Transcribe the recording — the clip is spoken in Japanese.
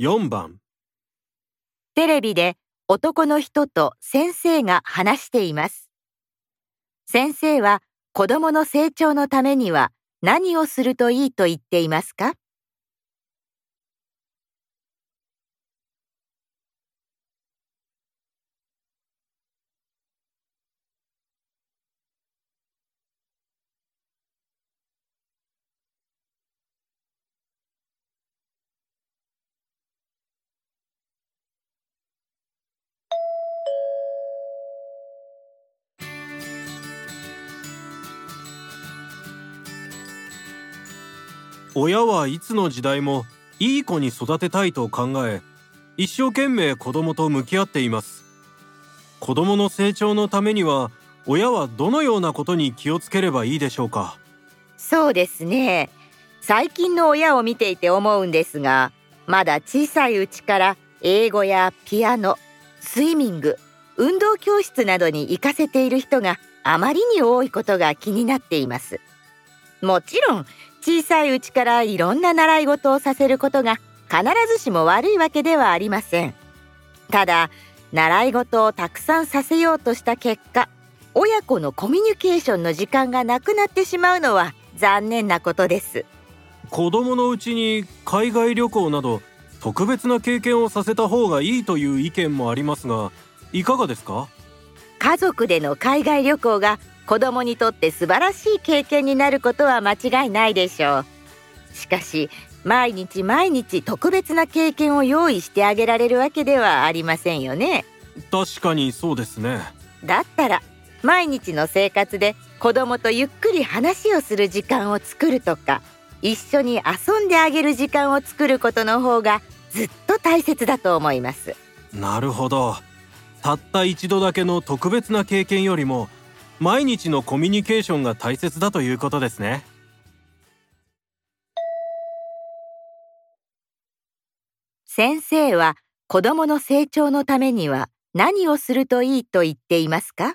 4番テレビで男の人と先生が話しています。先生は子供の成長のためには何をするといいと言っていますか？親はいつの時代もいい子に育てたいと考え一生懸命子供と向き合っています子供の成長のためには親はどのようなことに気をつければいいでしょうか？そうですね。最近の親を見ていて思うんですが、まだ小さいうちから英語やピアノ、スイミング、運動教室などに行かせている人があまりに多いことが気になっています。もちろん小さいうちからいろんな習い事をさせることが必ずしも悪いわけではありません。ただ習い事をたくさんさせようとした結果親子のコミュニケーションの時間がなくなってしまうのは残念なことです。子供のうちに海外旅行など特別な経験をさせた方がいいという意見もありますがいかがですか？家族での海外旅行が子供にとって素晴らしい経験になることは間違いないでしょう。しかし毎日毎日特別な経験を用意してあげられるわけではありませんよね。確かにそうですね。だったら毎日の生活で子供とゆっくり話をする時間を作るとか一緒に遊んであげる時間を作ることの方がずっと大切だと思います。なるほど。たった一度だけの特別な経験よりも毎日のコミュニケーションが大切だということですね。先生は子供の成長のためには何をするといいと言っていますか？